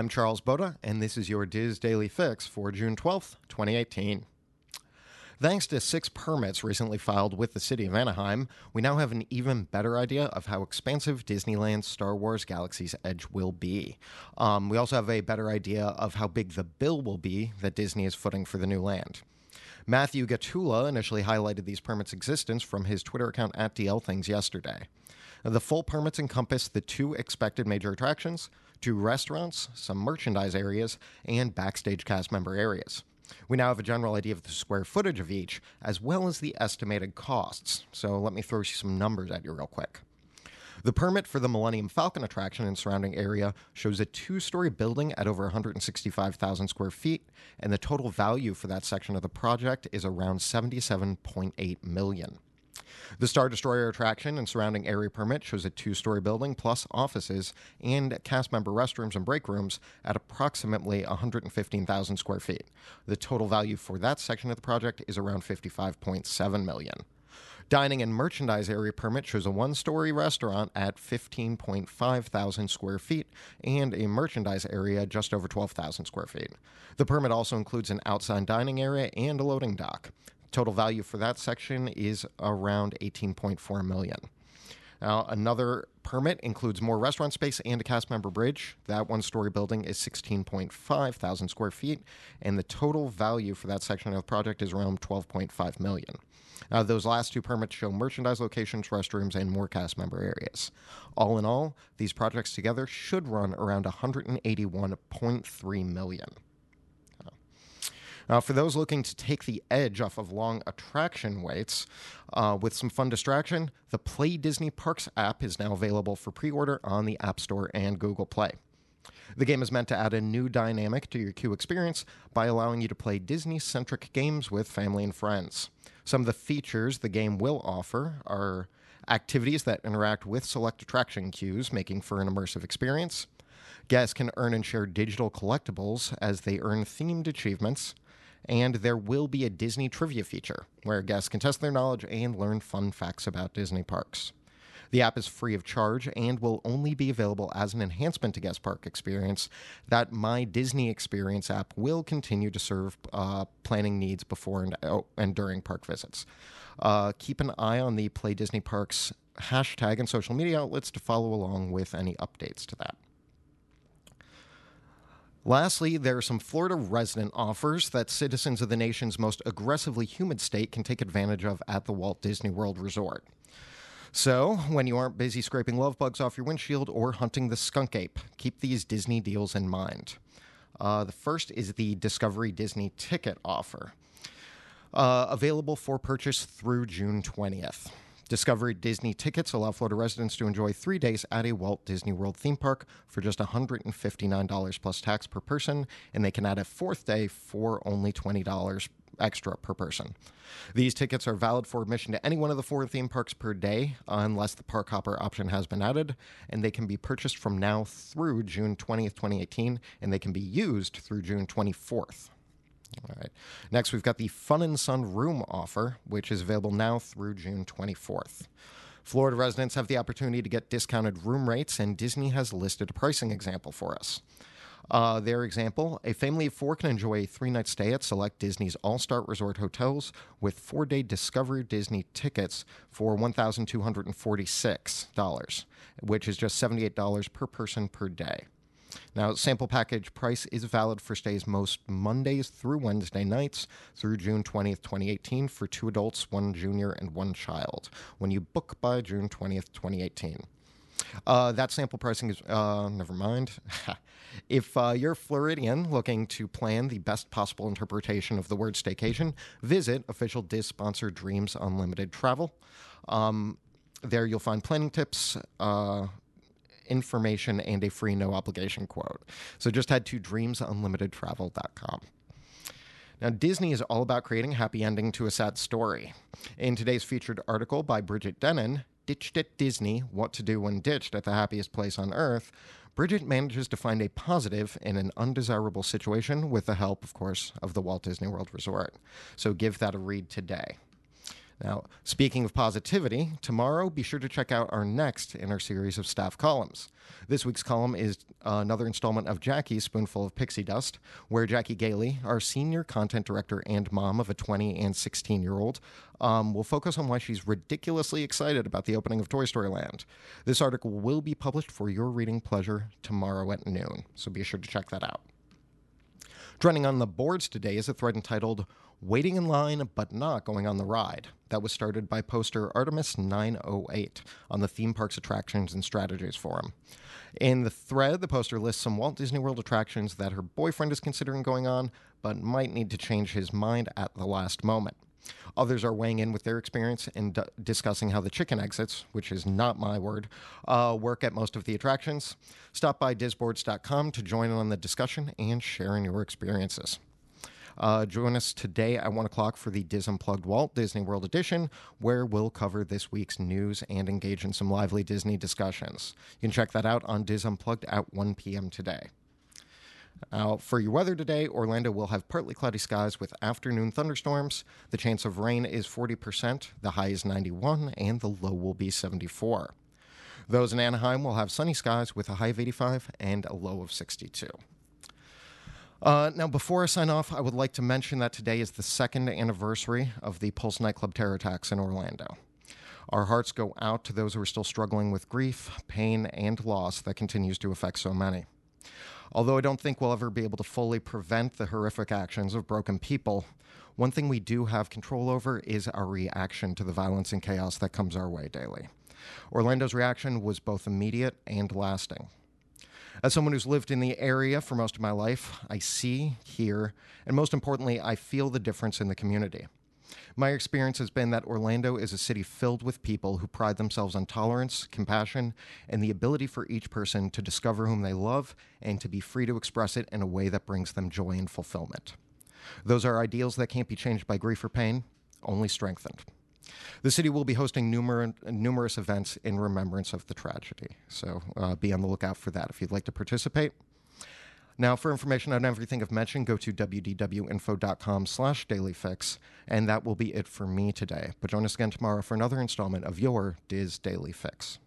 I'm Charles Boda, and this is your DIS Daily Fix for June 12th, 2018. Thanks to six permits recently filed with the city of Anaheim, we now have an even better idea of how expansive Disneyland's Star Wars Galaxy's Edge will be. Um, we also have a better idea of how big the bill will be that Disney is footing for the new land. Matthew Gatula initially highlighted these permits' existence from his Twitter account at DL Things yesterday. The full permits encompass the two expected major attractions, two restaurants, some merchandise areas, and backstage cast member areas. We now have a general idea of the square footage of each, as well as the estimated costs. So let me throw some numbers at you real quick. The permit for the Millennium Falcon attraction and surrounding area shows a two story building at over 165,000 square feet, and the total value for that section of the project is around 77.8 million. The Star Destroyer attraction and surrounding area permit shows a two story building plus offices and cast member restrooms and break rooms at approximately 115,000 square feet. The total value for that section of the project is around 55.7 million. Dining and merchandise area permit shows a one story restaurant at 15.5 thousand square feet and a merchandise area just over 12,000 square feet. The permit also includes an outside dining area and a loading dock. Total value for that section is around 18.4 million. Now, another permit includes more restaurant space and a cast member bridge. That one story building is 16.5 thousand square feet, and the total value for that section of the project is around 12.5 million. Now, those last two permits show merchandise locations, restrooms, and more cast member areas. All in all, these projects together should run around 181.3 million. Now, for those looking to take the edge off of long attraction waits uh, with some fun distraction, the Play Disney Parks app is now available for pre order on the App Store and Google Play. The game is meant to add a new dynamic to your queue experience by allowing you to play Disney centric games with family and friends. Some of the features the game will offer are activities that interact with select attraction queues, making for an immersive experience. Guests can earn and share digital collectibles as they earn themed achievements and there will be a Disney trivia feature where guests can test their knowledge and learn fun facts about Disney parks. The app is free of charge and will only be available as an enhancement to guest park experience. That My Disney Experience app will continue to serve uh, planning needs before and, oh, and during park visits. Uh, keep an eye on the Play Disney Parks hashtag and social media outlets to follow along with any updates to that. Lastly, there are some Florida resident offers that citizens of the nation's most aggressively humid state can take advantage of at the Walt Disney World Resort. So, when you aren't busy scraping love bugs off your windshield or hunting the skunk ape, keep these Disney deals in mind. Uh, the first is the Discovery Disney ticket offer, uh, available for purchase through June 20th. Discovery Disney tickets allow Florida residents to enjoy three days at a Walt Disney World theme park for just $159 plus tax per person, and they can add a fourth day for only $20 extra per person. These tickets are valid for admission to any one of the four theme parks per day, unless the park hopper option has been added, and they can be purchased from now through June 20th, 2018, and they can be used through June 24th. All right. Next, we've got the Fun and Sun room offer, which is available now through June 24th. Florida residents have the opportunity to get discounted room rates, and Disney has listed a pricing example for us. Uh, their example a family of four can enjoy a three night stay at select Disney's All Star Resort hotels with four day Discovery Disney tickets for $1,246, which is just $78 per person per day. Now, sample package price is valid for stays most Mondays through Wednesday nights through June 20th, 2018 for two adults, one junior, and one child when you book by June 20th, 2018. Uh, that sample pricing is, uh, never mind. if uh, you're Floridian looking to plan the best possible interpretation of the word staycation, visit official DIS sponsor Dreams Unlimited Travel. Um, there you'll find planning tips, uh, information and a free no obligation quote. So just head to dreamsunlimitedtravel.com. Now, Disney is all about creating a happy ending to a sad story. In today's featured article by Bridget Denon, Ditched at Disney What to Do When Ditched at the Happiest Place on Earth, Bridget manages to find a positive in an undesirable situation with the help, of course, of the Walt Disney World Resort. So give that a read today. Now, speaking of positivity, tomorrow be sure to check out our next in our series of staff columns. This week's column is another installment of Jackie's Spoonful of Pixie Dust, where Jackie Gailey, our senior content director and mom of a 20 and 16 year old, um, will focus on why she's ridiculously excited about the opening of Toy Story Land. This article will be published for your reading pleasure tomorrow at noon, so be sure to check that out. Trending on the boards today is a thread entitled Waiting in Line But Not Going on the Ride. That was started by poster Artemis 908 on the Theme Parks Attractions and Strategies Forum. In the thread, the poster lists some Walt Disney World attractions that her boyfriend is considering going on, but might need to change his mind at the last moment. Others are weighing in with their experience and d- discussing how the chicken exits, which is not my word, uh, work at most of the attractions. Stop by disboards.com to join in on the discussion and share in your experiences. Uh, join us today at 1 o'clock for the Dis Unplugged Walt Disney World Edition, where we'll cover this week's news and engage in some lively Disney discussions. You can check that out on Dis Unplugged at 1 p.m. today. Uh, for your weather today, Orlando will have partly cloudy skies with afternoon thunderstorms. The chance of rain is 40%, the high is 91, and the low will be 74. Those in Anaheim will have sunny skies with a high of 85 and a low of 62. Uh, now, before I sign off, I would like to mention that today is the second anniversary of the Pulse nightclub terror attacks in Orlando. Our hearts go out to those who are still struggling with grief, pain, and loss that continues to affect so many. Although I don't think we'll ever be able to fully prevent the horrific actions of broken people, one thing we do have control over is our reaction to the violence and chaos that comes our way daily. Orlando's reaction was both immediate and lasting. As someone who's lived in the area for most of my life, I see, hear, and most importantly, I feel the difference in the community. My experience has been that Orlando is a city filled with people who pride themselves on tolerance, compassion, and the ability for each person to discover whom they love and to be free to express it in a way that brings them joy and fulfillment. Those are ideals that can't be changed by grief or pain, only strengthened. The city will be hosting numer- numerous events in remembrance of the tragedy, so uh, be on the lookout for that if you'd like to participate. Now, for information on everything I've mentioned, go to wdwinfo.com slash dailyfix, and that will be it for me today. But join us again tomorrow for another installment of your Dis Daily Fix.